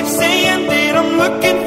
keep saying that I'm looking